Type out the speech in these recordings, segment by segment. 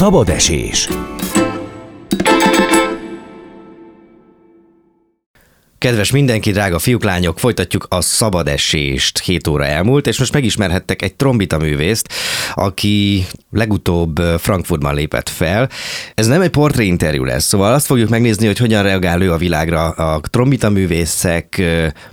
Szabad esés. Kedves mindenki, drága fiúk, lányok, folytatjuk a szabad esést. Két óra elmúlt, és most megismerhettek egy trombita művészt, aki legutóbb Frankfurtban lépett fel. Ez nem egy portréinterjú lesz, szóval azt fogjuk megnézni, hogy hogyan reagál ő a világra. A trombita művészek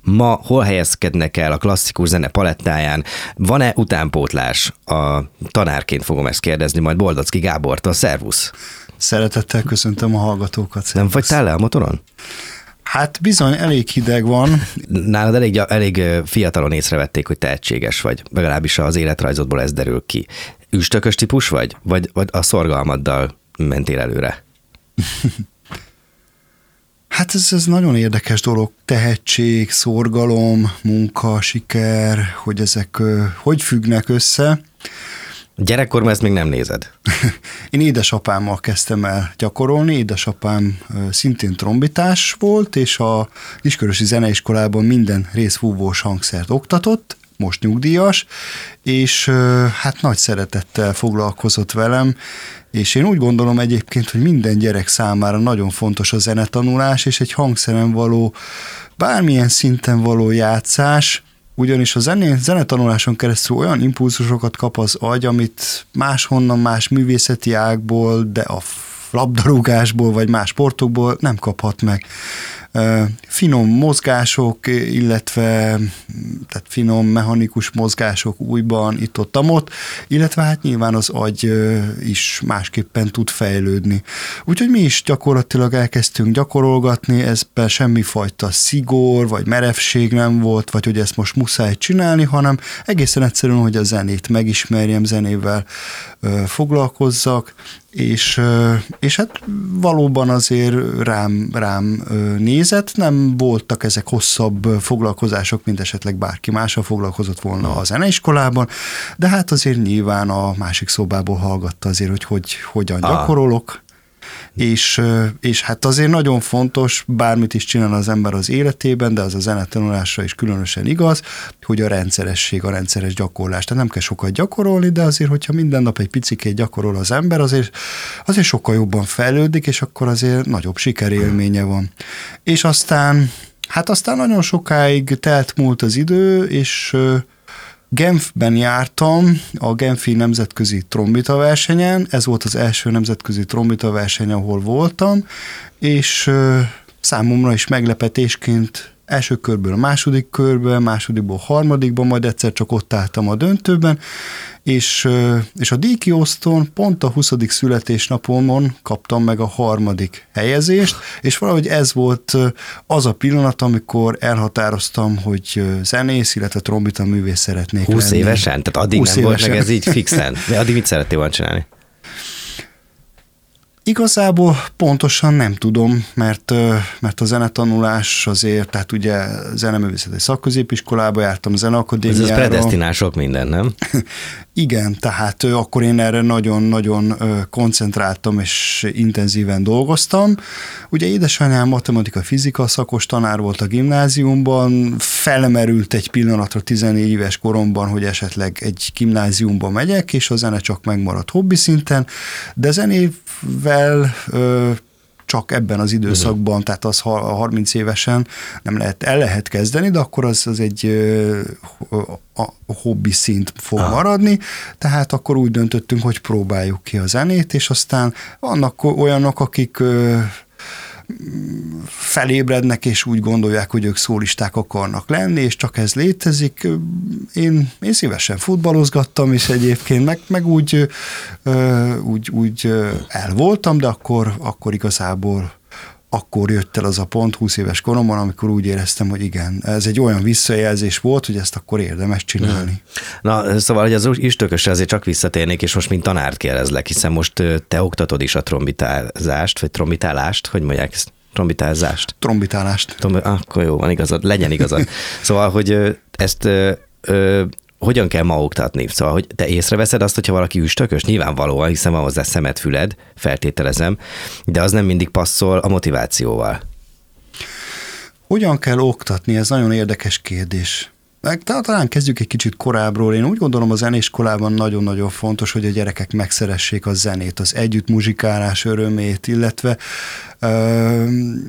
ma hol helyezkednek el a klasszikus zene palettáján. Van-e utánpótlás? A tanárként fogom ezt kérdezni, majd Boldocki Gábortól. Szervusz! Szeretettel köszöntöm a hallgatókat. Szervusz. Nem fagytál le a motoron? Hát bizony, elég hideg van. Nálad elég, elég fiatalon észrevették, hogy tehetséges vagy, legalábbis az életrajzodból ez derül ki. Üstökös típus vagy, vagy, vagy a szorgalmaddal mentél előre? Hát ez, ez nagyon érdekes dolog. Tehetség, szorgalom, munka, siker, hogy ezek hogy függnek össze. Gyerekkorban ezt még nem nézed? Én édesapámmal kezdtem el gyakorolni, édesapám szintén trombitás volt, és a Kiskörösi Zeneiskolában minden részfúvós hangszert oktatott, most nyugdíjas, és hát nagy szeretettel foglalkozott velem, és én úgy gondolom egyébként, hogy minden gyerek számára nagyon fontos a zenetanulás, és egy hangszeren való, bármilyen szinten való játszás, ugyanis a zené, zenetanuláson keresztül olyan impulzusokat kap az agy, amit máshonnan, más művészeti ágból, de a labdarúgásból vagy más sportokból nem kaphat meg finom mozgások, illetve tehát finom mechanikus mozgások újban, itt-ott, ott, illetve hát nyilván az agy is másképpen tud fejlődni. Úgyhogy mi is gyakorlatilag elkezdtünk gyakorolgatni, ezben semmifajta szigor vagy merevség nem volt, vagy hogy ezt most muszáj csinálni, hanem egészen egyszerűen, hogy a zenét megismerjem, zenével foglalkozzak, és, és hát valóban azért rám, rám nézett, nem voltak ezek hosszabb foglalkozások, mint esetleg bárki mással foglalkozott volna a zeneiskolában, de hát azért nyilván a másik szobából hallgatta azért, hogy, hogy hogyan gyakorolok, és, és hát azért nagyon fontos, bármit is csinál az ember az életében, de az a zenetanulásra is különösen igaz, hogy a rendszeresség, a rendszeres gyakorlás. Tehát nem kell sokat gyakorolni, de azért, hogyha minden nap egy picikét gyakorol az ember, azért, azért sokkal jobban fejlődik, és akkor azért nagyobb sikerélménye van. És aztán, hát aztán nagyon sokáig telt múlt az idő, és Genfben jártam a Genfi nemzetközi trombita versenyen, ez volt az első nemzetközi trombita verseny, ahol voltam, és számomra is meglepetésként első körből a második körbe, másodikból harmadikba, majd egyszer csak ott álltam a döntőben, és, és a díjkiosztón pont a 20. születésnapomon kaptam meg a harmadik helyezést, és valahogy ez volt az a pillanat, amikor elhatároztam, hogy zenész, illetve trombita művész szeretnék 20 lenni. évesen? Tehát addig 20 nem évesen. volt meg ez így fixen? De addig mit szerettél volna csinálni? Igazából pontosan nem tudom, mert, mert a zenetanulás azért, tehát ugye zeneművészeti szakközépiskolába jártam, zeneakadémiára. Ez predestinál sok minden, nem? Igen, tehát akkor én erre nagyon-nagyon koncentráltam és intenzíven dolgoztam. Ugye édesanyám matematika fizika szakos tanár volt a gimnáziumban, felmerült egy pillanatra 14 éves koromban, hogy esetleg egy gimnáziumba megyek, és a zene csak megmaradt hobbi szinten, de zenével csak ebben az időszakban, tehát az 30 évesen nem lehet, el lehet kezdeni, de akkor az, az egy a hobbi szint fog ah. maradni, tehát akkor úgy döntöttünk, hogy próbáljuk ki a zenét, és aztán vannak olyanok, akik felébrednek, és úgy gondolják, hogy ők szólisták akarnak lenni, és csak ez létezik. Én, én szívesen futballozgattam, és egyébként meg, meg úgy, úgy, úgy el voltam, de akkor, akkor igazából akkor jött el az a pont 20 éves koromban, amikor úgy éreztem, hogy igen, ez egy olyan visszajelzés volt, hogy ezt akkor érdemes csinálni. Na, szóval, hogy az istökösre azért csak visszatérnék, és most mint tanárt kérdezlek, hiszen most te oktatod is a trombitázást, vagy trombitálást, hogy mondják ezt? Trombitázást. Trombitálást. Trombi- akkor jó, van igazad, legyen igazad. Szóval, hogy ezt hogyan kell ma oktatni? Szóval, hogy te észreveszed azt, hogyha valaki üstökös? Nyilvánvalóan, hiszen van hozzá szemed, füled, feltételezem, de az nem mindig passzol a motivációval. Hogyan kell oktatni? Ez nagyon érdekes kérdés. Meg talán kezdjük egy kicsit korábbról. Én úgy gondolom, a zenéskolában nagyon-nagyon fontos, hogy a gyerekek megszeressék a zenét, az együtt muzsikálás örömét, illetve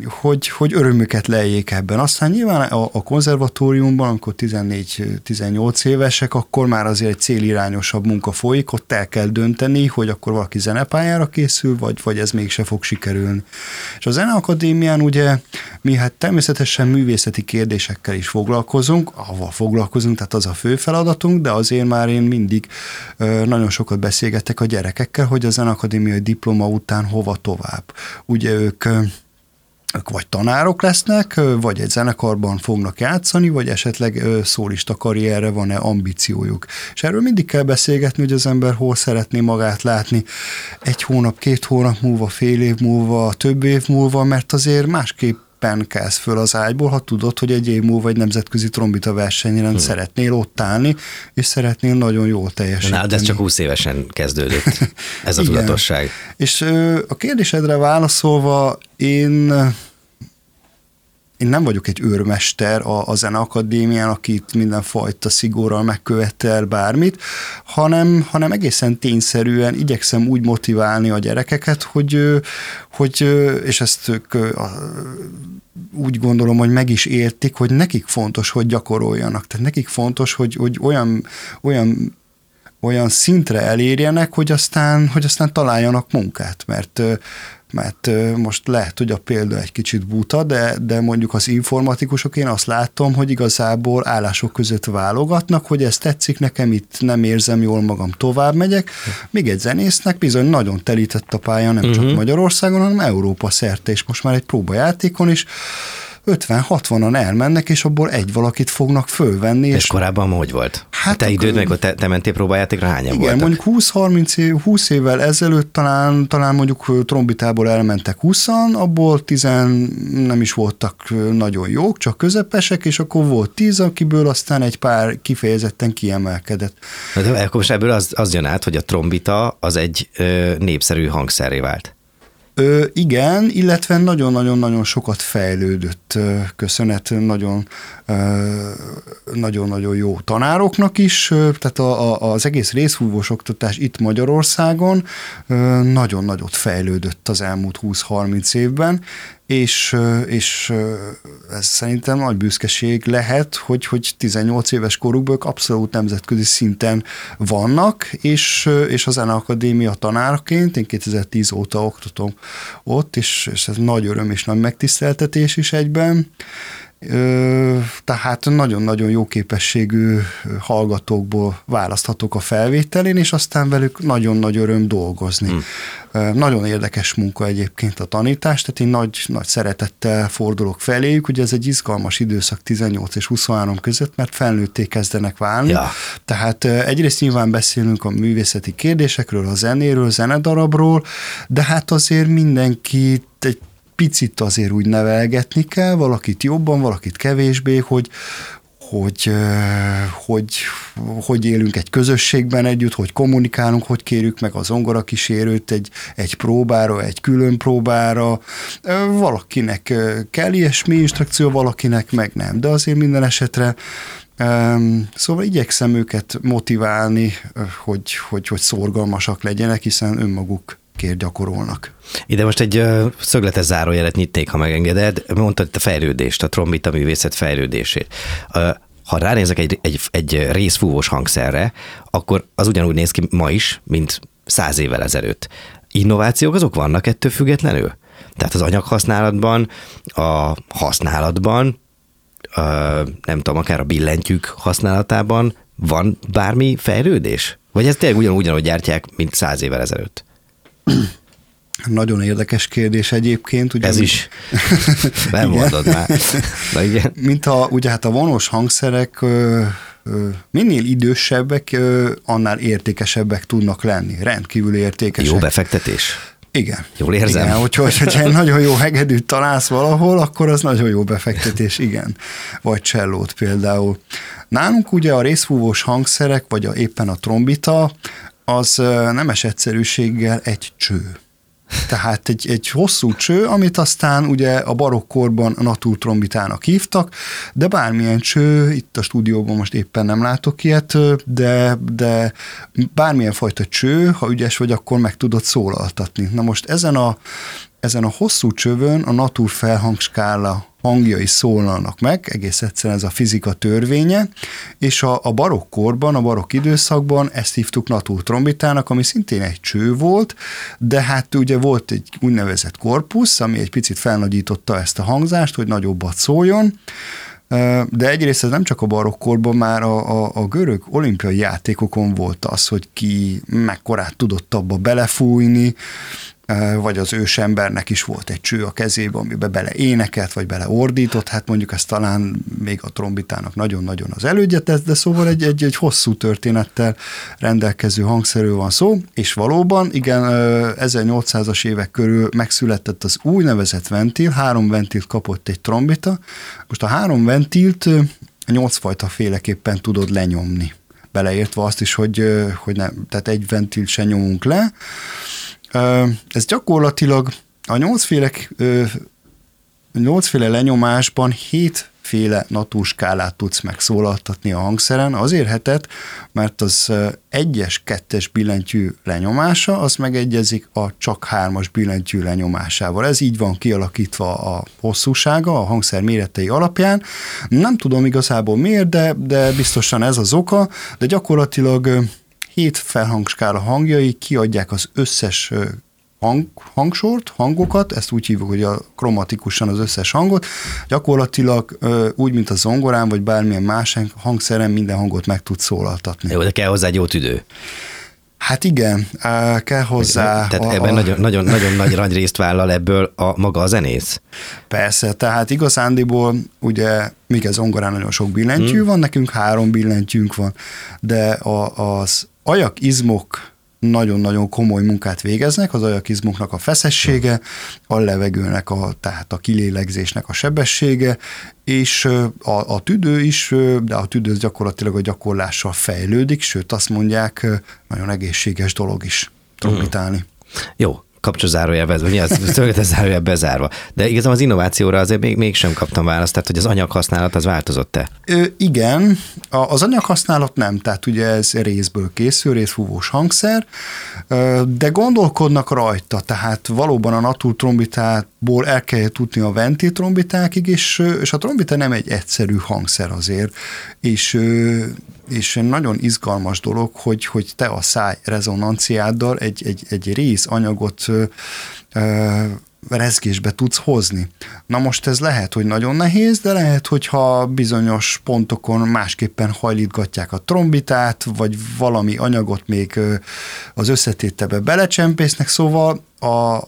hogy, hogy örömüket lejjék ebben. Aztán nyilván a, a konzervatóriumban, amikor 14-18 évesek, akkor már azért egy célirányosabb munka folyik, ott el kell dönteni, hogy akkor valaki zenepályára készül, vagy, vagy ez mégse fog sikerülni. És a Zeneakadémián ugye mi hát természetesen művészeti kérdésekkel is foglalkozunk, ahol foglalkozunk, tehát az a fő feladatunk, de azért már én mindig nagyon sokat beszélgetek a gyerekekkel, hogy a Zeneakadémiai diploma után hova tovább. Ugye ők ők vagy tanárok lesznek, vagy egy zenekarban fognak játszani, vagy esetleg szólista karrierre van-e ambíciójuk. És erről mindig kell beszélgetni, hogy az ember hol szeretné magát látni egy hónap, két hónap múlva, fél év múlva, több év múlva, mert azért másképp éppen kelsz föl az ágyból, ha tudod, hogy egy év múlva egy nemzetközi trombita versenyen hmm. szeretnél ott állni, és szeretnél nagyon jól teljesíteni. Na, de ez csak 20 évesen kezdődött, ez a tudatosság. És a kérdésedre válaszolva, én én nem vagyok egy őrmester a, a zeneakadémián, aki itt mindenfajta szigorral megkövetel bármit, hanem, hanem egészen tényszerűen igyekszem úgy motiválni a gyerekeket, hogy, hogy és ezt ők úgy gondolom, hogy meg is értik, hogy nekik fontos, hogy gyakoroljanak. Tehát nekik fontos, hogy, hogy olyan, olyan olyan szintre elérjenek, hogy aztán, hogy aztán találjanak munkát, mert mert most lehet, hogy a példa egy kicsit buta, de, de mondjuk az informatikusok, én azt látom, hogy igazából állások között válogatnak, hogy ez tetszik nekem, itt nem érzem jól magam, tovább megyek. Még egy zenésznek bizony nagyon telített a pálya, nem uh-huh. csak mhm. Magyarországon, hanem Európa szerte, és most már egy próbajátékon is 50-60-an elmennek, és abból egy valakit fognak fölvenni. És, és korábban hogy volt? Hát te időd, meg te, te mentél próbájátékra, hányan igen, voltak? mondjuk 20-30 év, 20 évvel ezelőtt talán, talán mondjuk trombitából elmentek 20 abból 10 nem is voltak nagyon jók, csak közepesek, és akkor volt 10, akiből aztán egy pár kifejezetten kiemelkedett. De akkor most ebből az, az jön át, hogy a trombita az egy ö, népszerű hangszeré vált. Ö, igen, illetve nagyon-nagyon-nagyon sokat fejlődött, köszönet nagyon nagyon-nagyon jó tanároknak is, tehát a, a, az egész részhúvós oktatás itt Magyarországon nagyon nagyot fejlődött az elmúlt 20-30 évben, és, és ez szerintem nagy büszkeség lehet, hogy, hogy 18 éves korukból abszolút nemzetközi szinten vannak, és, és az Akadémia tanáraként, én 2010 óta oktatom ott, és, és ez nagy öröm és nagy megtiszteltetés is egyben, tehát nagyon-nagyon jó képességű hallgatókból választhatok a felvételén, és aztán velük nagyon nagy öröm dolgozni. Hmm. Nagyon érdekes munka egyébként a tanítás, tehát én nagy, nagy szeretettel fordulok feléjük, ugye ez egy izgalmas időszak 18 és 23 között, mert felnőtté kezdenek válni. Ja. Tehát egyrészt nyilván beszélünk a művészeti kérdésekről, a zenéről, zenedarabról, de hát azért mindenki picit azért úgy nevelgetni kell, valakit jobban, valakit kevésbé, hogy, hogy, hogy, hogy élünk egy közösségben együtt, hogy kommunikálunk, hogy kérjük meg az kísérőt egy, egy próbára, egy külön próbára. Valakinek kell ilyesmi instrukció, valakinek meg nem, de azért minden esetre Szóval igyekszem őket motiválni, hogy, hogy, hogy szorgalmasak legyenek, hiszen önmaguk kér gyakorolnak. Ide most egy szögletes zárójelet nyitnék, ha megengeded. Mondtad a fejlődést, a trombita művészet fejlődését. Ha ránézek egy, egy, egy részfúvós hangszerre, akkor az ugyanúgy néz ki ma is, mint száz évvel ezelőtt. Innovációk azok vannak ettől függetlenül? Tehát az anyaghasználatban, a használatban, a, nem tudom, akár a billentyűk használatában van bármi fejlődés? Vagy ez tényleg ugyanúgy, ugyanúgy gyártják, mint száz évvel ezelőtt? Nagyon érdekes kérdés egyébként. Ugye, Ez is. Nem mondod már. Na igen. Mint a, ugye hát a vonós hangszerek minél idősebbek, annál értékesebbek tudnak lenni. Rendkívül értékesek. Jó befektetés. Igen. Jól érzem? Igen, hogyha, hogyha egy nagyon jó hegedűt találsz valahol, akkor az nagyon jó befektetés, igen. Vagy csellót például. Nálunk ugye a részfúvós hangszerek, vagy a, éppen a trombita, az nemes egyszerűséggel egy cső. tehát egy, egy hosszú cső, amit aztán ugye a barokkorban a naturtrombitának hívtak, de bármilyen cső, itt a stúdióban most éppen nem látok ilyet, de, de bármilyen fajta cső, ha ügyes vagy, akkor meg tudod szólaltatni. Na most ezen a, ezen a hosszú csövön a natur felhangskála hangjai szólalnak meg, egész egyszerűen ez a fizika törvénye, és a, a barokkorban, a barokk időszakban ezt hívtuk naturtrombitának, ami szintén egy cső volt, de hát ugye volt egy úgynevezett korpusz, ami egy picit felnagyította ezt a hangzást, hogy nagyobbat szóljon, de egyrészt ez nem csak a barokkorban, már a, a, a görög olimpiai játékokon volt az, hogy ki mekkorát tudott abba belefújni, vagy az ősembernek is volt egy cső a kezében, amiben bele énekelt, vagy bele ordított, hát mondjuk ez talán még a trombitának nagyon-nagyon az elődje tesz, de szóval egy, egy, egy hosszú történettel rendelkező hangszerű van szó, és valóban, igen, 1800-as évek körül megszületett az úgynevezett ventil, három ventilt kapott egy trombita, most a három ventilt nyolcfajta féleképpen tudod lenyomni. Beleértve azt is, hogy, hogy nem, tehát egy ventilt se nyomunk le, ez gyakorlatilag a nyolcféle, nyolcféle lenyomásban hétféle natúrskálát tudsz megszólaltatni a hangszeren. Azért hetet, mert az egyes, kettes billentyű lenyomása, az megegyezik a csak hármas billentyű lenyomásával. Ez így van kialakítva a hosszúsága a hangszer méretei alapján. Nem tudom igazából miért, de, de biztosan ez az oka, de gyakorlatilag hét felhangskála hangjai kiadják az összes hang, hangsort, hangokat, ezt úgy hívjuk, hogy a kromatikusan az összes hangot, gyakorlatilag úgy, mint a zongorán, vagy bármilyen más hangszeren minden hangot meg tud szólaltatni. Jó, de kell hozzá egy jó tüdő. Hát igen, kell hozzá. Tehát a, ebben a... nagyon, nagyon, nagyon nagy, nagy részt vállal ebből a maga a zenész. Persze, tehát igazándiból ugye, míg ez zongorán nagyon sok billentyű hmm. van, nekünk három billentyűnk van, de a, az ajakizmok nagyon-nagyon komoly munkát végeznek, az ajakizmoknak a feszessége, a levegőnek, a, tehát a kilélegzésnek a sebessége, és a, a tüdő is, de a tüdő gyakorlatilag a gyakorlással fejlődik, sőt azt mondják, nagyon egészséges dolog is trombitálni. Jó, kapcsozárójelbe, vagy mi az, zárójel bezárva. De igazán az innovációra azért még, mégsem kaptam választ, tehát hogy az anyaghasználat az változott-e? Ö, igen, a, az anyaghasználat nem, tehát ugye ez részből készül, részfúvós hangszer, de gondolkodnak rajta, tehát valóban a naturtrombitából el kell tudni a ventiltrombitákig, és, és a trombita nem egy egyszerű hangszer azért, és és nagyon izgalmas dolog, hogy, hogy te a száj rezonanciáddal egy, egy, egy rész anyagot rezgésbe tudsz hozni. Na most ez lehet, hogy nagyon nehéz, de lehet, hogyha bizonyos pontokon másképpen hajlítgatják a trombitát, vagy valami anyagot még az összetétebe belecsempésznek, szóval a,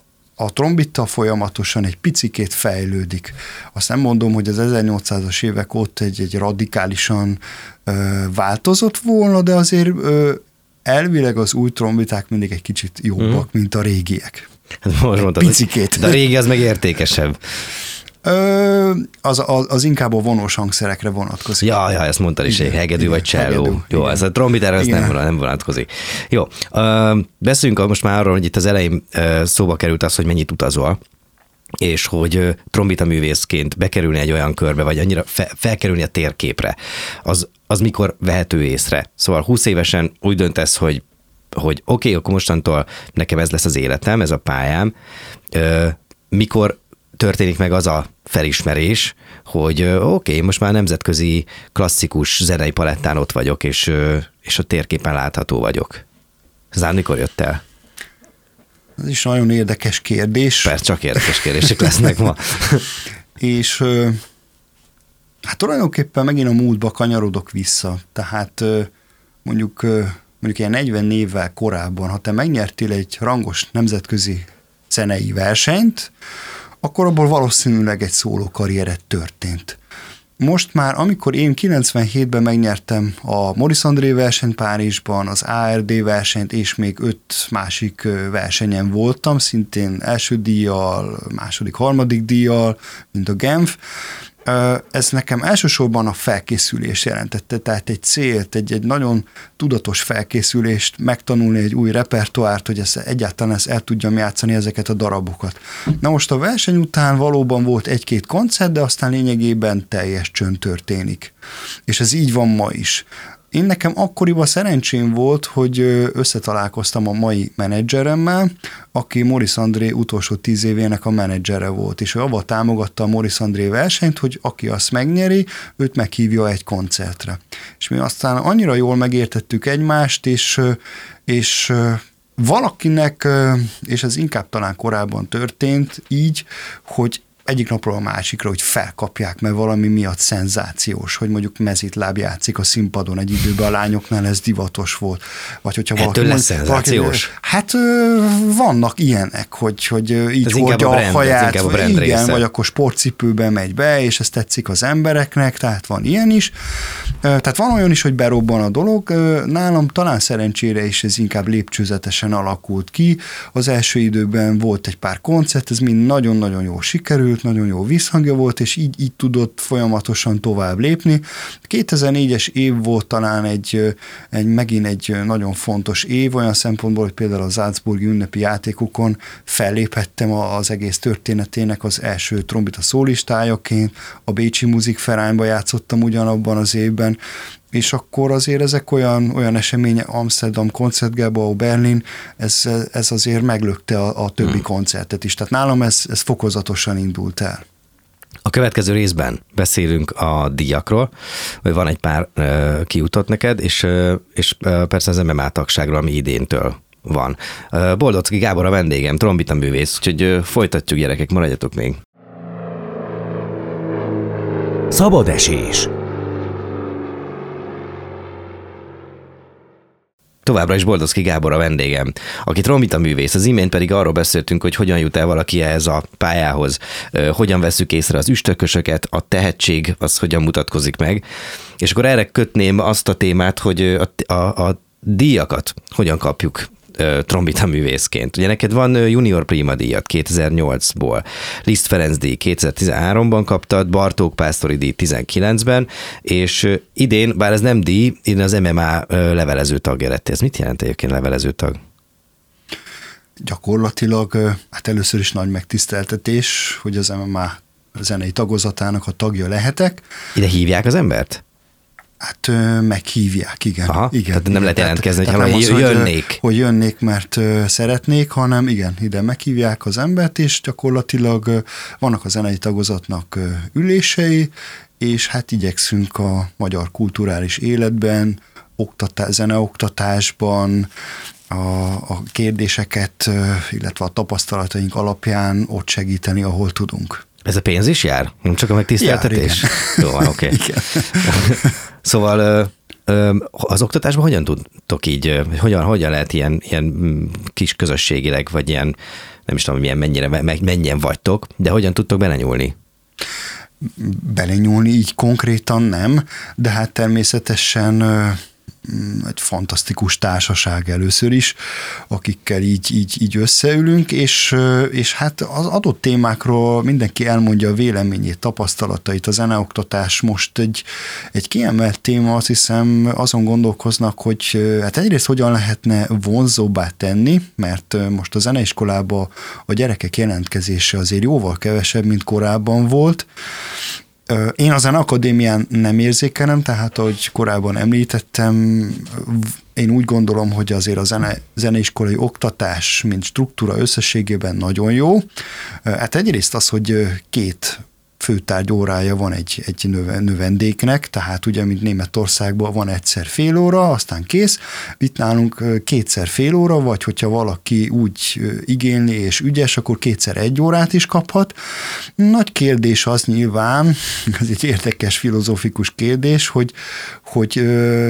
a trombita folyamatosan egy picikét fejlődik. Azt nem mondom, hogy az 1800-as évek ott egy, egy radikálisan ö, változott volna, de azért ö, elvileg az új trombiták mindig egy kicsit jobbak, mm. mint a régiek. Hát most mondtad, picikét. De a régi az meg értékesebb. Ö, az, az, az inkább a vonós hangszerekre vonatkozik. Ja, ja, ezt mondtad is, egy hegedű vagy cselló. Jó, igen. ez a trombitára ez nem, nem vonatkozik. Jó, ö, beszéljünk most már arról, hogy itt az elején szóba került az, hogy mennyit utazol és hogy trombita művészként bekerülni egy olyan körbe, vagy annyira fe, felkerülni a térképre, az, az mikor vehető észre? Szóval 20 évesen úgy döntesz, hogy hogy oké, okay, akkor mostantól nekem ez lesz az életem, ez a pályám, mikor történik meg az a felismerés, hogy oké, okay, most már nemzetközi klasszikus zenei palettán ott vagyok, és, és a térképen látható vagyok. Zár, mikor jött el? Ez is nagyon érdekes kérdés. Persze, csak érdekes kérdések lesznek ma. és hát tulajdonképpen megint a múltba kanyarodok vissza. Tehát mondjuk mondjuk ilyen 40 évvel korábban, ha te megnyertél egy rangos nemzetközi zenei versenyt, akkor abból valószínűleg egy szóló karrieret történt. Most már, amikor én 97-ben megnyertem a Maurice André versenyt Párizsban, az ARD versenyt, és még öt másik versenyen voltam, szintén első díjjal, második, harmadik díjjal, mint a Genf, ez nekem elsősorban a felkészülés jelentette, tehát egy célt, egy, egy nagyon tudatos felkészülést, megtanulni egy új repertoárt, hogy ezt egyáltalán ezt el tudjam játszani ezeket a darabokat. Na most a verseny után valóban volt egy-két koncert, de aztán lényegében teljes csönd történik. És ez így van ma is. Én nekem akkoriban szerencsém volt, hogy összetalálkoztam a mai menedzseremmel, aki Morris André utolsó tíz évének a menedzsere volt, és ő avval támogatta a Morris André versenyt, hogy aki azt megnyeri, őt meghívja egy koncertre. És mi aztán annyira jól megértettük egymást, és, és valakinek, és ez inkább talán korábban történt így, hogy egyik napról a másikra, hogy felkapják, mert valami miatt szenzációs, hogy mondjuk mezitláb játszik a színpadon egy időben a lányoknál, ez divatos volt. Vagy hogyha valaki... Ettől lesz szenzációs? Valaki, hát vannak ilyenek, hogy, hogy így ez hordja a, brand, haját, a vagy, igen, része. vagy akkor sportcipőben megy be, és ez tetszik az embereknek, tehát van ilyen is. Tehát van olyan is, hogy berobban a dolog. Nálam talán szerencsére is ez inkább lépcsőzetesen alakult ki. Az első időben volt egy pár koncert, ez mind nagyon-nagyon jó sikerült, sikerült, nagyon jó visszhangja volt, és így, így tudott folyamatosan tovább lépni. 2004-es év volt talán egy, egy megint egy nagyon fontos év, olyan szempontból, hogy például a Salzburgi ünnepi játékokon felléphettem az egész történetének az első trombita szólistájaként, a Bécsi Muzikferányba játszottam ugyanabban az évben, és akkor azért ezek olyan, olyan események, Amsterdam, Koncertgebau, Berlin, ez, ez azért meglökte a, a többi hmm. koncertet is. Tehát nálam ez, ez fokozatosan indult el. A következő részben beszélünk a díjakról, hogy van egy pár uh, kiutott neked, és, uh, és uh, persze az MMA tagságról, ami idéntől van. Uh, Boldocki Gábor a vendégem, trombita művész, úgyhogy uh, folytatjuk gyerekek, maradjatok még. Szabad esés. Továbbra is Boldozki Gábor a vendégem, aki trombita művész. Az imént pedig arról beszéltünk, hogy hogyan jut el valaki ehhez a pályához, hogyan veszük észre az üstökösöket, a tehetség az hogyan mutatkozik meg. És akkor erre kötném azt a témát, hogy a, a, a díjakat hogyan kapjuk trombita művészként. Ugye neked van Junior Prima díjat 2008-ból, Liszt Ferenc díj 2013-ban kaptad, Bartók Pásztori díj 19-ben, és idén, bár ez nem díj, idén az MMA levelező tagja lett. Ez mit jelent egyébként levelező tag? Gyakorlatilag, hát először is nagy megtiszteltetés, hogy az MMA zenei tagozatának a tagja lehetek. Ide hívják az embert? Hát meghívják, igen. Aha, igen tehát nem lehet jelentkezni, tehát, hogy jönnék. Hogy, hogy jönnék, mert szeretnék, hanem igen, ide meghívják az embert, és gyakorlatilag vannak a zenei tagozatnak ülései, és hát igyekszünk a magyar kulturális életben, oktatá, zeneoktatásban, a, a kérdéseket, illetve a tapasztalataink alapján ott segíteni, ahol tudunk. Ez a pénz is jár? Nem csak a megtiszteltetés? Jó, oké. Okay. szóval az oktatásban hogyan tudtok így, hogyan, hogyan lehet ilyen, ilyen mm, kis közösségileg, vagy ilyen, nem is tudom, milyen mennyire, mennyien vagytok, de hogyan tudtok belenyúlni? Belenyúlni így konkrétan nem, de hát természetesen egy fantasztikus társaság először is, akikkel így, így, így összeülünk, és, és hát az adott témákról mindenki elmondja a véleményét, tapasztalatait. A zeneoktatás most egy, egy kiemelt téma, azt hiszem azon gondolkoznak, hogy hát egyrészt hogyan lehetne vonzóbbá tenni, mert most a zeneiskolában a gyerekek jelentkezése azért jóval kevesebb, mint korábban volt, én az akadémián nem érzékelem, tehát ahogy korábban említettem, én úgy gondolom, hogy azért a zene, zeneiskolai oktatás, mint struktúra összességében nagyon jó. Hát egyrészt az, hogy két főtárgy órája van egy, egy növendéknek, tehát ugye, mint Németországban van egyszer fél óra, aztán kész. Itt nálunk kétszer fél óra, vagy hogyha valaki úgy igényli és ügyes, akkor kétszer egy órát is kaphat. Nagy kérdés az nyilván, ez egy érdekes filozófikus kérdés, hogy, hogy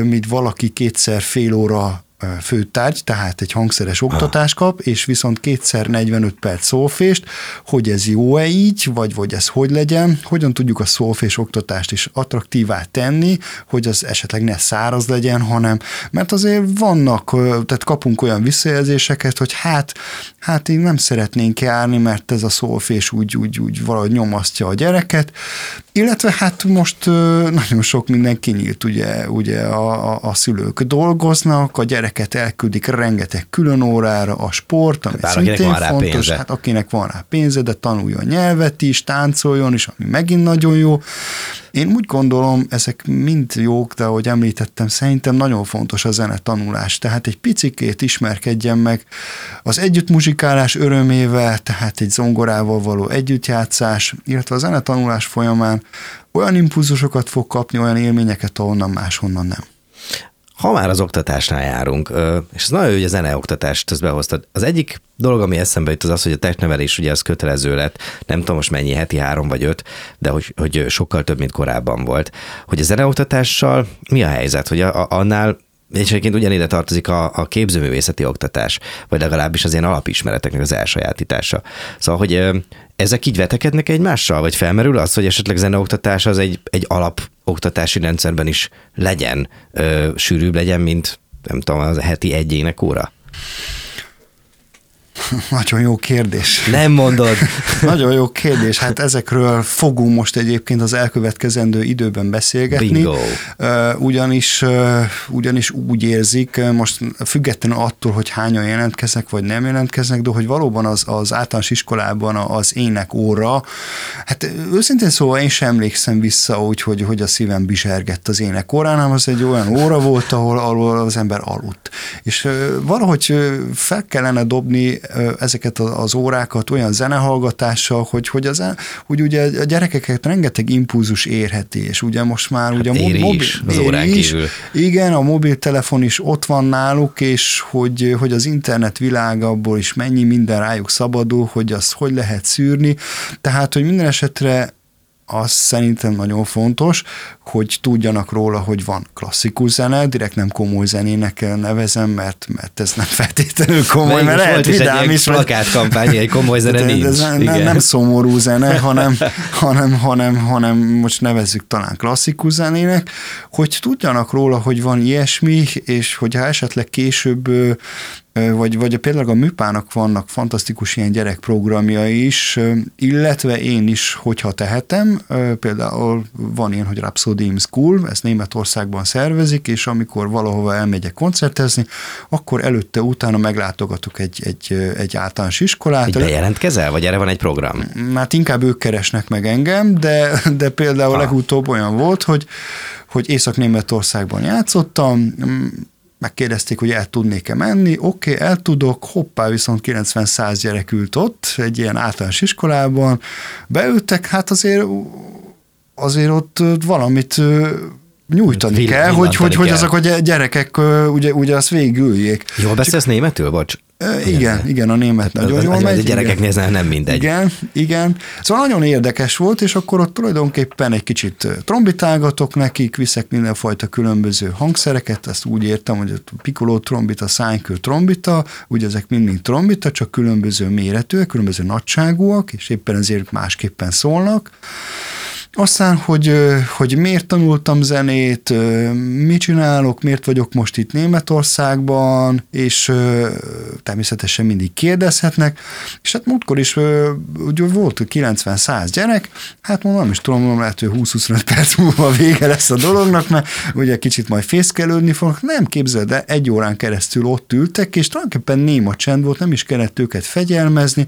mit valaki kétszer fél óra főtárgy, tehát egy hangszeres oktatás kap, és viszont kétszer 45 perc szólfést, hogy ez jó-e így, vagy, vagy ez hogy legyen, hogyan tudjuk a szólfés oktatást is attraktívá tenni, hogy az esetleg ne száraz legyen, hanem, mert azért vannak, tehát kapunk olyan visszajelzéseket, hogy hát, hát én nem szeretnénk járni, mert ez a szólfés úgy, úgy, úgy valahogy nyomasztja a gyereket, illetve hát most nagyon sok minden kinyílt, ugye, ugye a, a, a szülők dolgoznak, a gyereket elküldik rengeteg külön órára, a sport, ami Bár szintén van rá fontos, pénze. hát akinek van rá pénze, de tanuljon nyelvet is, táncoljon is, ami megint nagyon jó. Én úgy gondolom, ezek mind jók, de ahogy említettem, szerintem nagyon fontos a zene tanulás. Tehát egy picikét ismerkedjen meg az együttmuzsikálás örömével, tehát egy zongorával való együttjátszás, illetve a zenetanulás folyamán olyan impulzusokat fog kapni, olyan élményeket, ahonnan máshonnan nem. Ha már az oktatásnál járunk, és ez nagyon jó, hogy a zeneoktatást ezt behoztad. Az egyik dolog, ami eszembe jut, az az, hogy a testnevelés ugye az kötelező lett, nem tudom most mennyi, heti három vagy öt, de hogy, hogy sokkal több, mint korábban volt. Hogy a zeneoktatással mi a helyzet, hogy a, a, annál és egyébként ugyanide tartozik a, a képzőművészeti oktatás, vagy legalábbis az ilyen alapismereteknek az elsajátítása. Szóval, hogy ezek így vetekednek egymással, vagy felmerül az, hogy esetleg zeneoktatás az egy, egy alapoktatási rendszerben is legyen, ö, sűrűbb legyen, mint nem tudom, az heti egy énekóra? Nagyon jó kérdés. Nem mondod. Nagyon jó kérdés. Hát ezekről fogunk most egyébként az elkövetkezendő időben beszélgetni. Bingo. Ugyanis, ugyanis úgy érzik, most függetlenül attól, hogy hányan jelentkeznek, vagy nem jelentkeznek, de hogy valóban az, az általános iskolában az ének óra, hát őszintén szóval én sem emlékszem vissza úgy, hogy, hogy a szívem bizsergett az ének órán, hanem az egy olyan óra volt, ahol, ahol az ember aludt. És valahogy fel kellene dobni ezeket az órákat olyan zenehallgatással, hogy, hogy, az, hogy ugye a gyerekeket rengeteg impulzus érheti, és ugye most már ugye a Hát éri is az órán is. kívül. Igen, a mobiltelefon is ott van náluk, és hogy, hogy az internet világából is mennyi minden rájuk szabadul, hogy azt hogy lehet szűrni. Tehát, hogy minden esetre az szerintem nagyon fontos, hogy tudjanak róla, hogy van klasszikus zene, direkt nem komoly zenének nevezem, mert, mert ez nem feltétlenül komoly, Melyik mert lehet vidám is. plakátkampány, egy komoly zene nincs. ez nem, Igen. nem szomorú zene, hanem, hanem, hanem, hanem most nevezzük talán klasszikus zenének, hogy tudjanak róla, hogy van ilyesmi, és hogyha esetleg később vagy, vagy például a műpának vannak fantasztikus ilyen gyerekprogramjai is, illetve én is, hogyha tehetem, például van ilyen, hogy Rhapsody in School, ezt Németországban szervezik, és amikor valahova elmegyek koncertezni, akkor előtte, utána meglátogatok egy, egy, egy általános iskolát. Így bejelentkezel, vagy erre van egy program? Hát inkább ők keresnek meg engem, de, de például Ah. legutóbb olyan volt, hogy, hogy Észak-Németországban játszottam, mm, megkérdezték, hogy el tudnék-e menni, oké, okay, el tudok, hoppá, viszont 90-100 gyerek ült ott, egy ilyen általános iskolában, beültek, hát azért azért ott valamit nyújtani Vill- kell, hogy, hogy, hogy azok a gy- gyerekek ugye, ugye azt végigüljék. Jól beszélsz németül, bocs? Ö, Igen, igen, a német nagyon Az- jól megy. A gyerekeknél igen. nem mindegy. Igen, igen. Szóval nagyon érdekes volt, és akkor ott tulajdonképpen egy kicsit trombitálgatok nekik, viszek mindenfajta különböző hangszereket, ezt úgy értem, hogy a piccolo trombita, szánykő trombita, ugye ezek mind-mind trombita, csak különböző méretűek, különböző nagyságúak, és éppen ezért másképpen szólnak. Aztán, hogy, hogy miért tanultam zenét, mit csinálok, miért vagyok most itt Németországban, és természetesen mindig kérdezhetnek, és hát múltkor is ugye volt 90-100 gyerek, hát mondom, nem is tudom, mondom, lehet, hogy 20-25 perc múlva vége lesz a dolognak, mert ugye kicsit majd fészkelődni fognak. Nem képzeld, de egy órán keresztül ott ültek, és tulajdonképpen néma csend volt, nem is kellett őket fegyelmezni.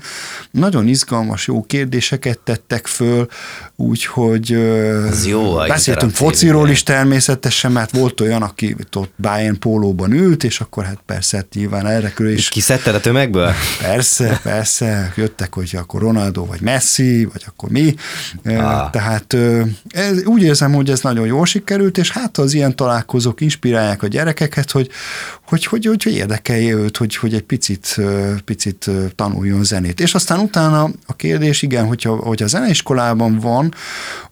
Nagyon izgalmas, jó kérdéseket tettek föl, úgyhogy ö, Az jó, beszéltünk fociról is természetesen, mert volt olyan, aki ott Bayern pólóban ült, és akkor hát persze, hát nyilván erre körül is kiszedted a tömegből? Persze, persze, jöttek, hogy akkor Ronaldo, vagy Messi, vagy akkor mi. Ah. Tehát ez, úgy érzem, hogy ez nagyon jól sikerült, és hát az ilyen találkozók inspirálják a gyerekeket, hogy, hogy, hogy, hogy, hogy érdekelje őt, hogy, hogy egy picit, picit tanuljon zenét. És aztán utána a kérdés, igen, hogyha, hogyha zeneiskolában van,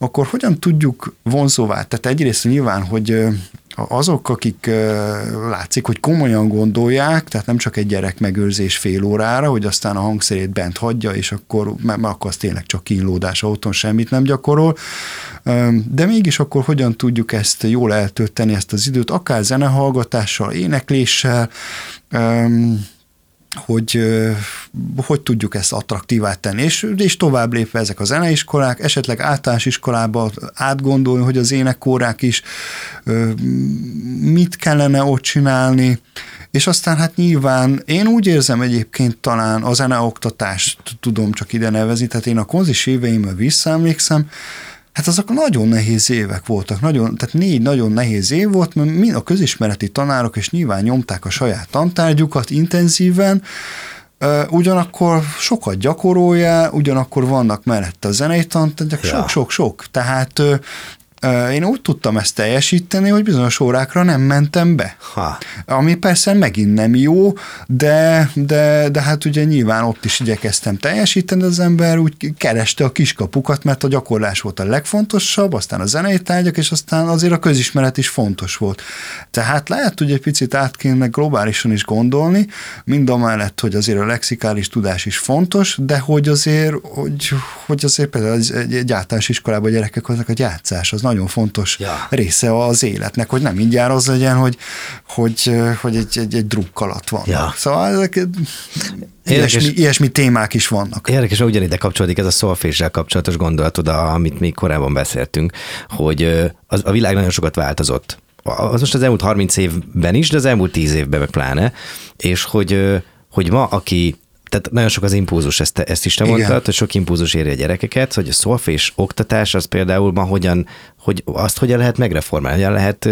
akkor hogyan tudjuk vonzóvá? Tehát egyrészt nyilván, hogy azok, akik látszik, hogy komolyan gondolják, tehát nem csak egy gyerek megőrzés fél órára, hogy aztán a hangszerét bent hagyja, és akkor, mert akkor az tényleg csak kínlódás, otthon semmit nem gyakorol, de mégis akkor hogyan tudjuk ezt jól eltölteni, ezt az időt, akár zenehallgatással, énekléssel, hogy hogy tudjuk ezt attraktívát tenni, és, és tovább lépve ezek a zeneiskolák, esetleg általános iskolába átgondolni, hogy az énekkórák is mit kellene ott csinálni, és aztán hát nyilván én úgy érzem egyébként talán a zeneoktatást tudom csak ide nevezni, tehát én a konzis éveimmel visszaemlékszem, Hát azok nagyon nehéz évek voltak, nagyon, tehát négy nagyon nehéz év volt, mert mind a közismereti tanárok is nyilván nyomták a saját tantárgyukat intenzíven, ugyanakkor sokat gyakorolja, ugyanakkor vannak mellette a zenei tantárgyak, sok-sok-sok, tehát én úgy tudtam ezt teljesíteni, hogy bizonyos órákra nem mentem be. Ha. Ami persze megint nem jó, de, de, de hát ugye nyilván ott is igyekeztem teljesíteni, az ember úgy kereste a kiskapukat, mert a gyakorlás volt a legfontosabb, aztán a zenei tárgyak, és aztán azért a közismeret is fontos volt. Tehát lehet, hogy egy picit át kéne globálisan is gondolni, mind a mellett, hogy azért a lexikális tudás is fontos, de hogy azért, hogy, hogy azért például egy, egy általános iskolában a gyerekek azok a játszás, az nagyon fontos ja. része az életnek, hogy nem mindjárt az legyen, hogy, hogy, hogy egy, egy, egy drukkalat van. Ja. Szóval ezek Ilyesmi, ilyesmi témák is vannak. Érdekes, hogy ugyanide kapcsolódik ez a szolféssel kapcsolatos gondolatod, amit még korábban beszéltünk, hogy az, a világ nagyon sokat változott. Az most az elmúlt 30 évben is, de az elmúlt 10 évben meg pláne, és hogy, hogy ma, aki tehát nagyon sok az impulzus, ezt, ezt is te Igen. mondtad, hogy sok impulzus éri a gyerekeket, hogy a szolfés oktatás az például ma hogyan, hogy azt hogyan lehet megreformálni, hogyan lehet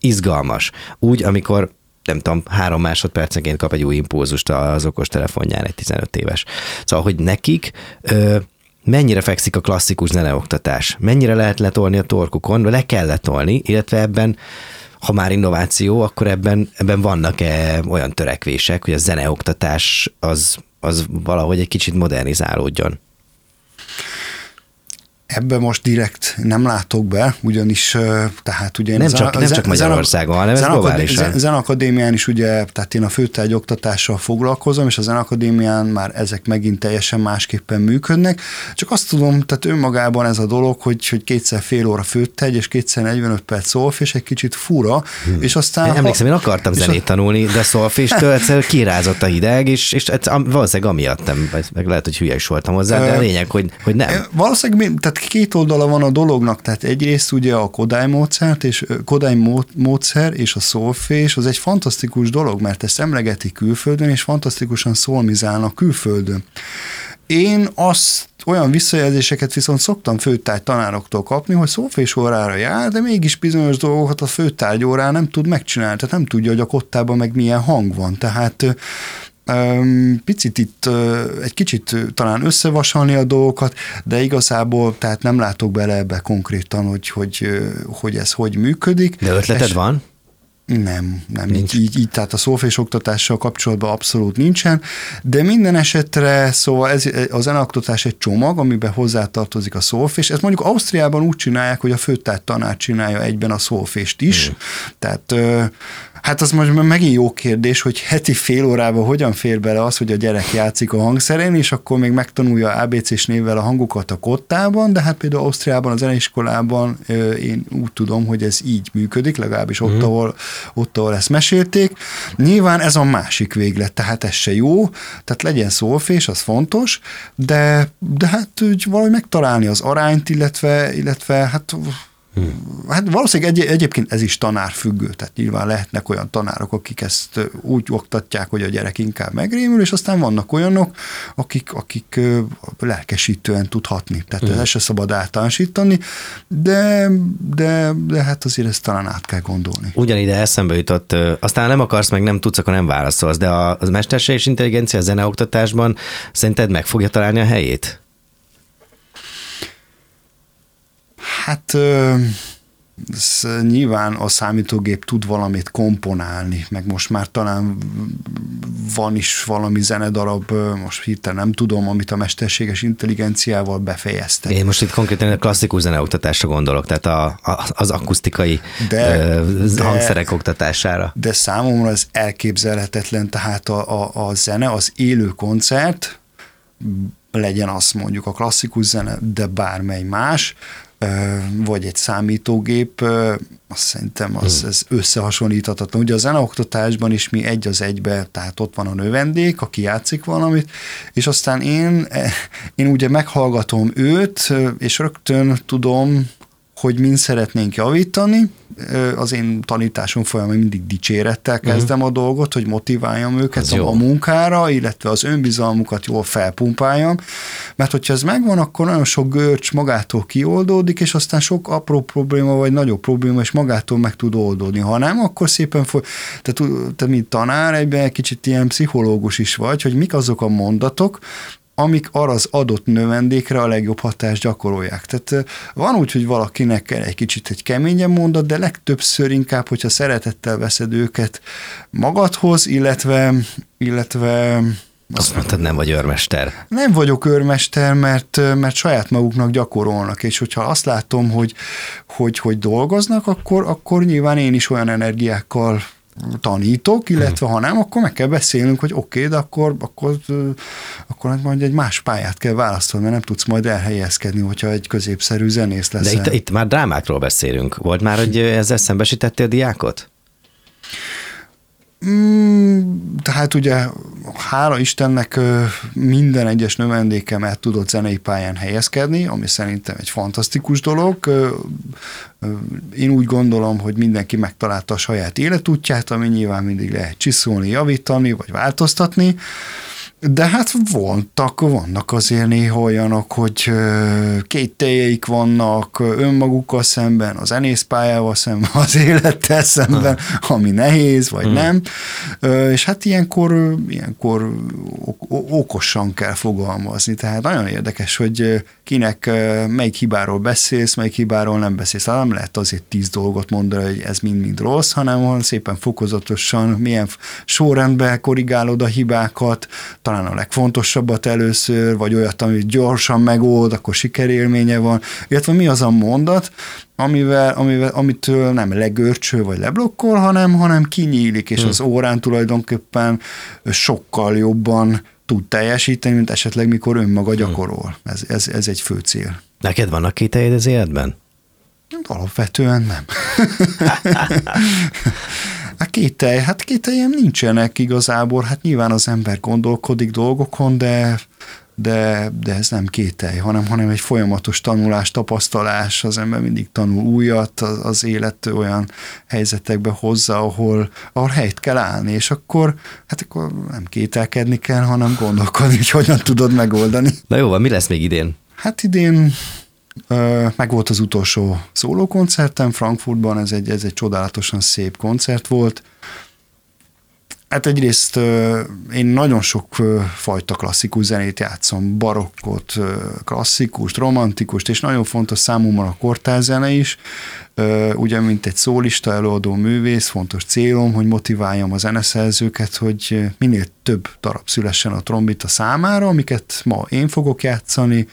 izgalmas. Úgy, amikor nem tudom, három másodpercenként kap egy új impulzust az okos telefonján egy 15 éves. Szóval, hogy nekik ö, mennyire fekszik a klasszikus zeneoktatás, mennyire lehet letolni a torkukon, le kell letolni, illetve ebben ha már innováció, akkor ebben, ebben vannak-e olyan törekvések, hogy a zeneoktatás az az valahogy egy kicsit modernizálódjon. Ebbe most direkt nem látok be, ugyanis tehát ugye... Nem csak, nem csak Magyarországon, hanem ez globálisan. Zenakadémián is ugye, tehát én a főtárgy oktatással foglalkozom, és a Zenakadémián már ezek megint teljesen másképpen működnek. Csak azt tudom, tehát önmagában ez a dolog, hogy, hogy kétszer fél óra főtárgy, és kétszer 45 perc szolf, és egy kicsit fura, hmm. és aztán... Én emlékszem, én akartam zenét a... tanulni, de szolféstől egyszerűen kirázott a hideg, és, és valószínűleg amiatt nem, meg lehet, hogy hülye is voltam hozzá, de a lényeg, hogy, hogy nem. Valószínűleg, tehát két oldala van a dolognak, tehát egyrészt ugye a Kodály módszert, és Kodály módszer és a szólfés, az egy fantasztikus dolog, mert ezt emlegeti külföldön, és fantasztikusan szolmizálnak külföldön. Én azt olyan visszajelzéseket viszont szoktam főtárgy tanároktól kapni, hogy szófés órára jár, de mégis bizonyos dolgokat a főtárgy órán nem tud megcsinálni, tehát nem tudja, hogy a kottában meg milyen hang van. Tehát Picit itt egy kicsit talán összevasalni a dolgokat, de igazából tehát nem látok bele ebbe konkrétan, hogy, hogy, hogy ez hogy működik. De ötleted És van? Nem, nem. Nincs. Így, így, tehát a szófés oktatással kapcsolatban abszolút nincsen, de minden esetre, szóval ez, a zeneoktatás egy csomag, amiben hozzátartozik a szófés. Ezt mondjuk Ausztriában úgy csinálják, hogy a főtárt tanár csinálja egyben a szófést is, hmm. tehát Hát az most megint jó kérdés, hogy heti fél órában hogyan fér bele az, hogy a gyerek játszik a hangszerén, és akkor még megtanulja ABC-s névvel a hangokat a kottában, de hát például Ausztriában, az zeneiskolában én úgy tudom, hogy ez így működik, legalábbis ott, mm. ahol, ott, ahol ezt mesélték. Nyilván ez a másik véglet, tehát ez se jó, tehát legyen szólfés, az fontos, de, de hát úgy valahogy megtalálni az arányt, illetve, illetve hát Hmm. Hát valószínűleg egy, egyébként ez is tanárfüggő, tehát nyilván lehetnek olyan tanárok, akik ezt úgy oktatják, hogy a gyerek inkább megrémül, és aztán vannak olyanok, akik, akik lelkesítően tudhatni. Tehát hmm. ez se szabad általánosítani, de, de, de hát azért ezt talán át kell gondolni. Ugyanide eszembe jutott, aztán nem akarsz, meg nem tudsz, akkor nem válaszolsz, de a, az mesterséges intelligencia a zeneoktatásban szerinted meg fogja találni a helyét? Hát nyilván a számítógép tud valamit komponálni, meg most már talán van is valami zenedarab, most hirtelen nem tudom, amit a mesterséges intelligenciával befejeztek. Én most itt konkrétan a klasszikus zeneoktatásra gondolok, tehát a, a, az akusztikai de, de, hangszerek oktatására. De számomra ez elképzelhetetlen, tehát a, a, a zene, az élő koncert, legyen azt mondjuk a klasszikus zene, de bármely más, vagy egy számítógép, azt szerintem az, hmm. ez összehasonlíthatatlan. Ugye a zeneoktatásban is mi egy az egybe, tehát ott van a növendék, aki játszik valamit, és aztán én, én ugye meghallgatom őt, és rögtön tudom, hogy mind szeretnénk javítani. Az én tanításom folyamán mindig dicsérettel mhm. kezdem uh-huh. a dolgot, hogy motiváljam őket a, a munkára, illetve az önbizalmukat jól felpumpáljam, mert hogyha ez megvan, akkor nagyon sok görcs magától kioldódik, és aztán sok apró probléma vagy nagyobb probléma is magától meg tud oldódni. Ha nem, akkor szépen foly... te, te mint tanár egyben egy kicsit ilyen pszichológus is vagy, hogy mik azok a mondatok, amik arra az adott növendékre a legjobb hatást gyakorolják. Tehát van úgy, hogy valakinek kell egy kicsit egy keményen mondat, de legtöbbször inkább, hogyha szeretettel veszed őket magadhoz, illetve, illetve azt mondtad, nem vagy őrmester. Nem vagyok őrmester, mert, mert saját maguknak gyakorolnak, és hogyha azt látom, hogy, hogy, hogy dolgoznak, akkor, akkor nyilván én is olyan energiákkal tanítok, illetve ha nem, akkor meg kell beszélnünk, hogy oké, okay, de akkor, akkor, akkor majd egy más pályát kell választani, mert nem tudsz majd elhelyezkedni, hogyha egy középszerű zenész lesz. De itt, itt már drámákról beszélünk. Volt már, hogy ezzel szembesítettél diákot? Mm, tehát ugye, hála Istennek minden egyes növendékem el tudott zenei pályán helyezkedni, ami szerintem egy fantasztikus dolog. Én úgy gondolom, hogy mindenki megtalálta a saját életútját, ami nyilván mindig lehet csiszolni, javítani, vagy változtatni. De hát voltak, vannak azért néha olyanok, hogy két teljeik vannak önmagukkal szemben, az zenészpályával szemben, az élettel szemben, ami nehéz, vagy hmm. nem. És hát ilyenkor, ilyenkor okosan kell fogalmazni. Tehát nagyon érdekes, hogy kinek melyik hibáról beszélsz, melyik hibáról nem beszélsz. Hát nem lehet azért tíz dolgot mondani, hogy ez mind-mind rossz, hanem szépen fokozatosan, milyen sorrendben korrigálod a hibákat, talán a legfontosabbat először, vagy olyat, amit gyorsan megold, akkor sikerélménye van, illetve mi az a mondat, amivel, amivel, amitől nem legörcső vagy leblokkol, hanem, hanem kinyílik, és hmm. az órán tulajdonképpen sokkal jobban tud teljesíteni, mint esetleg mikor önmaga gyakorol. Ez, ez, ez egy fő cél. Neked vannak kételjed az életben? Alapvetően nem. Kételj, hát kételjem nincsenek igazából, hát nyilván az ember gondolkodik dolgokon, de de, de ez nem kételj, hanem, hanem egy folyamatos tanulás, tapasztalás, az ember mindig tanul újat, az, az élet olyan helyzetekbe hozza, ahol, ahol helyt kell állni, és akkor, hát akkor nem kételkedni kell, hanem gondolkodni, hogy hogyan tudod megoldani. Na jó, van, mi lesz még idén? Hát idén meg volt az utolsó szólókoncertem Frankfurtban, ez egy, ez egy csodálatosan szép koncert volt. Hát egyrészt én nagyon sok fajta klasszikus zenét játszom, barokkot, klasszikust, romantikust, és nagyon fontos számomra a kortárzene is, ugye, mint egy szólista, előadó művész, fontos célom, hogy motiváljam a zeneszerzőket, hogy minél több darab szülessen a trombita számára, amiket ma én fogok játszani,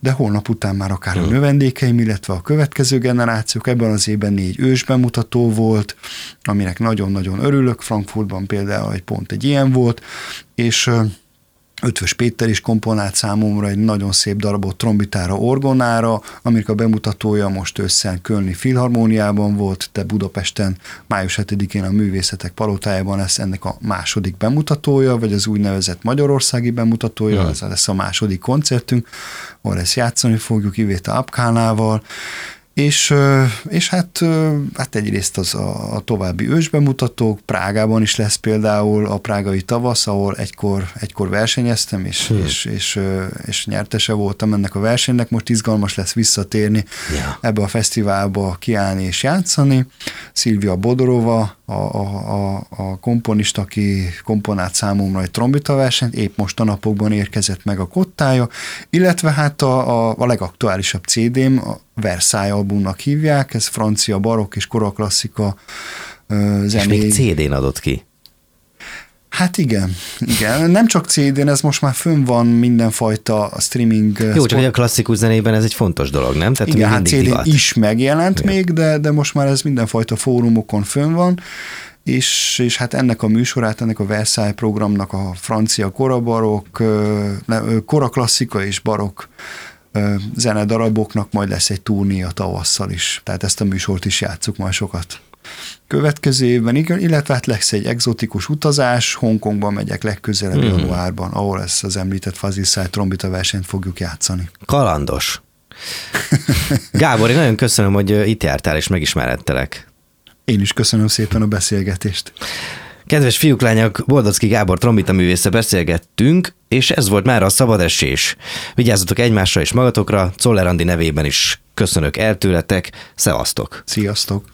de holnap után már akár a növendékeim, illetve a következő generációk. Ebben az évben négy ős bemutató volt, aminek nagyon-nagyon örülök. Frankfurtban például egy pont egy ilyen volt, és Ötvös Péter is komponált számomra egy nagyon szép darabot trombitára, orgonára, aminek a bemutatója most összen Kölni Filharmóniában volt, de Budapesten május 7-én a Művészetek Palotájában lesz ennek a második bemutatója, vagy az úgynevezett magyarországi bemutatója, ez lesz a második koncertünk, ahol ezt játszani fogjuk Ivéta Apkánával, és, és hát, hát egyrészt az a, a további ősbemutatók, Prágában is lesz például a prágai tavasz, ahol egykor, egykor versenyeztem, és, hmm. és, és, és nyertese voltam ennek a versenynek, most izgalmas lesz visszatérni yeah. ebbe a fesztiválba, kiállni és játszani. Szilvia Bodorova, a, a, a, a komponista, aki komponált számomra egy trombita versenyt, épp most a napokban érkezett meg a kottája, illetve hát a, a, a legaktuálisabb CD-m, a Versailles albumnak hívják, ez francia barokk és koraklasszika zené. És még CD-n adott ki? Hát igen, igen. Nem csak CD-n, ez most már fönn van mindenfajta streaming. Jó, sport. csak hogy a klasszikus zenében ez egy fontos dolog, nem? Tehát igen, hát cd is megjelent igen. még, de, de most már ez mindenfajta fórumokon fönn van, és, és hát ennek a műsorát, ennek a Versailles programnak a francia korabarok, koraklasszika és barok zenedaraboknak majd lesz egy turné a tavasszal is. Tehát ezt a műsort is játsszuk majd sokat. Következő évben, igen, illetve hát lesz egy exotikus utazás, Hongkongban megyek legközelebb mm. januárban, ahol ezt az említett Fazil trombita versenyt fogjuk játszani. Kalandos. Gábor, én nagyon köszönöm, hogy itt jártál és megismerettelek. Én is köszönöm szépen a beszélgetést. Kedves fiúk, lányok, Boldocki Gábor trombita művésze beszélgettünk, és ez volt már a szabad esés. Vigyázzatok egymásra és magatokra, Czoller Andi nevében is köszönök el tőletek, szevasztok! Sziasztok!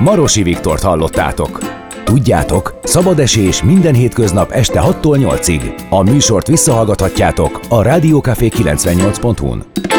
Marosi Viktort hallottátok. Tudjátok, szabad esés minden hétköznap este 6-tól 8-ig. A műsort visszahallgathatjátok a Rádiókafé 98.hu-n.